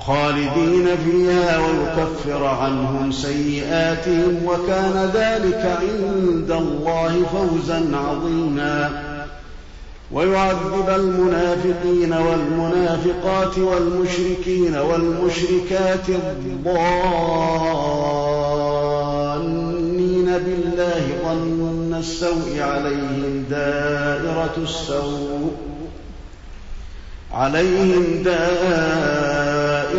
خالدين فيها ويكفر عنهم سيئاتهم وكان ذلك عند الله فوزا عظيما. ويعذب المنافقين والمنافقات والمشركين والمشركات الضالين بالله ظن السوء عليهم دائرة السوء عليهم دائرة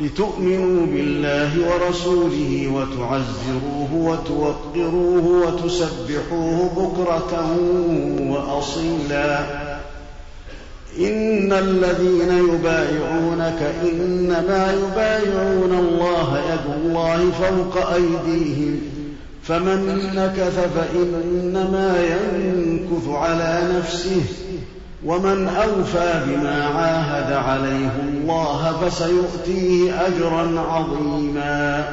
لتؤمنوا بالله ورسوله وتعزروه وتوقروه وتسبحوه بكرة وأصيلا. إن الذين يبايعونك إنما يبايعون الله يد الله فوق أيديهم. فمن نكث فإنما ينكث على نفسه. ومن أوفى بما عاهد عليه الله فسيؤتيه أجرا عظيما.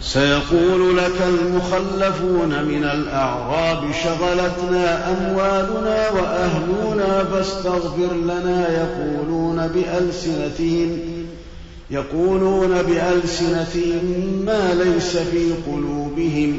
سيقول لك المخلفون من الأعراب شغلتنا أموالنا وأهلنا فاستغفر لنا يقولون بألسنتهم يقولون بألسنتهم ما ليس في قلوبهم.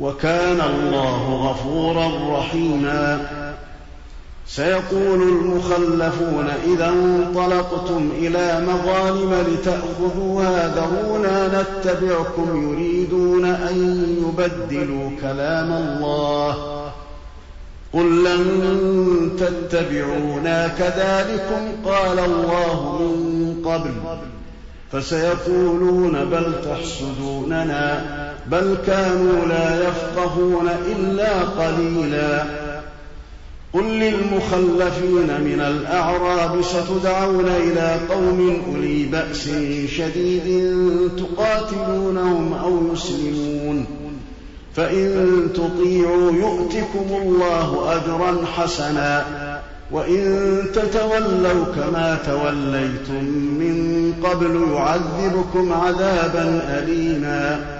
وكان الله غفورا رحيما. سيقول المخلفون إذا انطلقتم إلى مظالم لتأخذوها ذرونا نتبعكم يريدون أن يبدلوا كلام الله. قل لن تتبعونا كذلكم قال الله من قبل. فسيقولون بل تحسدوننا. بل كانوا لا يفقهون إلا قليلا. قل للمخلفين من الأعراب ستدعون إلى قوم أولي بأس شديد تقاتلونهم أو يسلمون. فإن تطيعوا يؤتكم الله أجرا حسنا. وإن تتولوا كما توليتم من قبل يعذبكم عذابا أليما.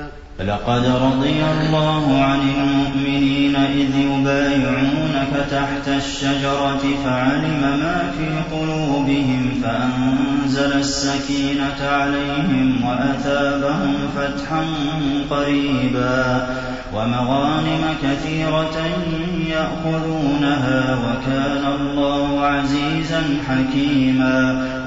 لقد رضي الله عن المؤمنين إذ يبايعونك تحت الشجرة فعلم ما في قلوبهم فأنزل السكينة عليهم وأثابهم فتحا قريبا ومغانم كثيرة يأخذونها وكان الله عزيزا حكيما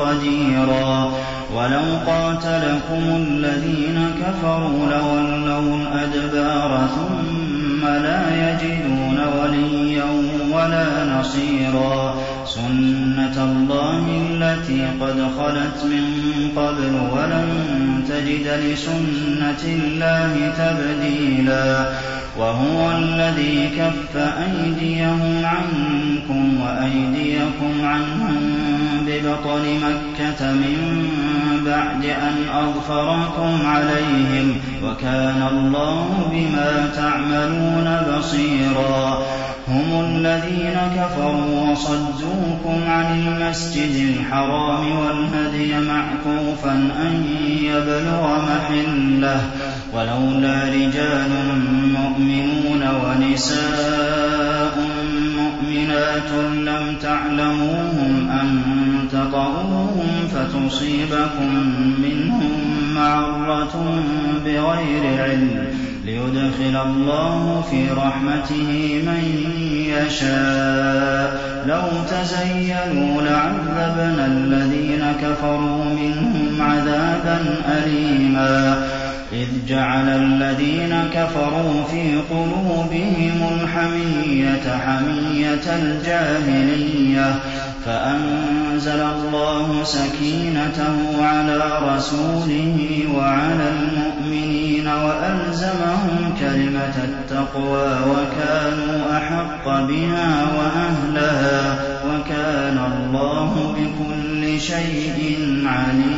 قديرا. ولو قاتلكم الذين كفروا لولوا الأدبار ثم لا يجدون وليا ولا نصيرا. سنة الله التي قد خلت من قبل ولن تجد لسنة الله تبديلا وهو الذي كف أيديهم عنكم وأيديكم عنهم ببطن مكة من بعد أن أظفركم عليهم وكان الله بما تعملون بصيرا. هم الذين كفروا وصدوكم عن المسجد الحرام والهدي معكوفا أن يبلغ محله ولولا رجال مؤمنون ونساء مؤمنات لم تعلموهم أن تطئوهم فتصيبكم منهم معرة بغير علم ليدخل الله في رحمته من يشاء لو تزيلوا لعذبنا الذين كفروا منهم عذابا أليما إذ جعل الذين كفروا في قلوبهم الحمية حمية الجاهلية فأنزل الله سكينته على رسوله وعلى المؤمنين وألزمهم كلمة التقوى وكانوا أحق بها وأهلها وكان الله بكل شيء عليما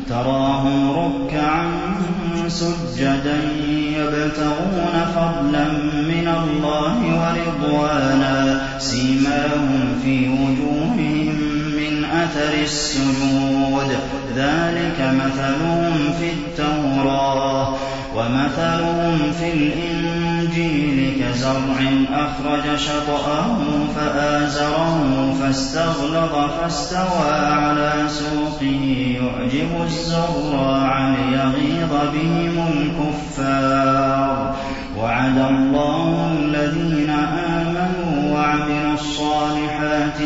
تراهم ركعا سجدا يبتغون فضلا من الله ورضوانا. سيماهم في وجوههم من أثر السجود. ذلك مثلهم في التوراة. ومثلهم في الإنجيل كزرع أخرج شطأه فآزره فاستغلظ فاستوى على سوقه يعجب الزراع ليغيظ بهم الكفار. وعد الله الذين آمنوا وعملوا الصالحات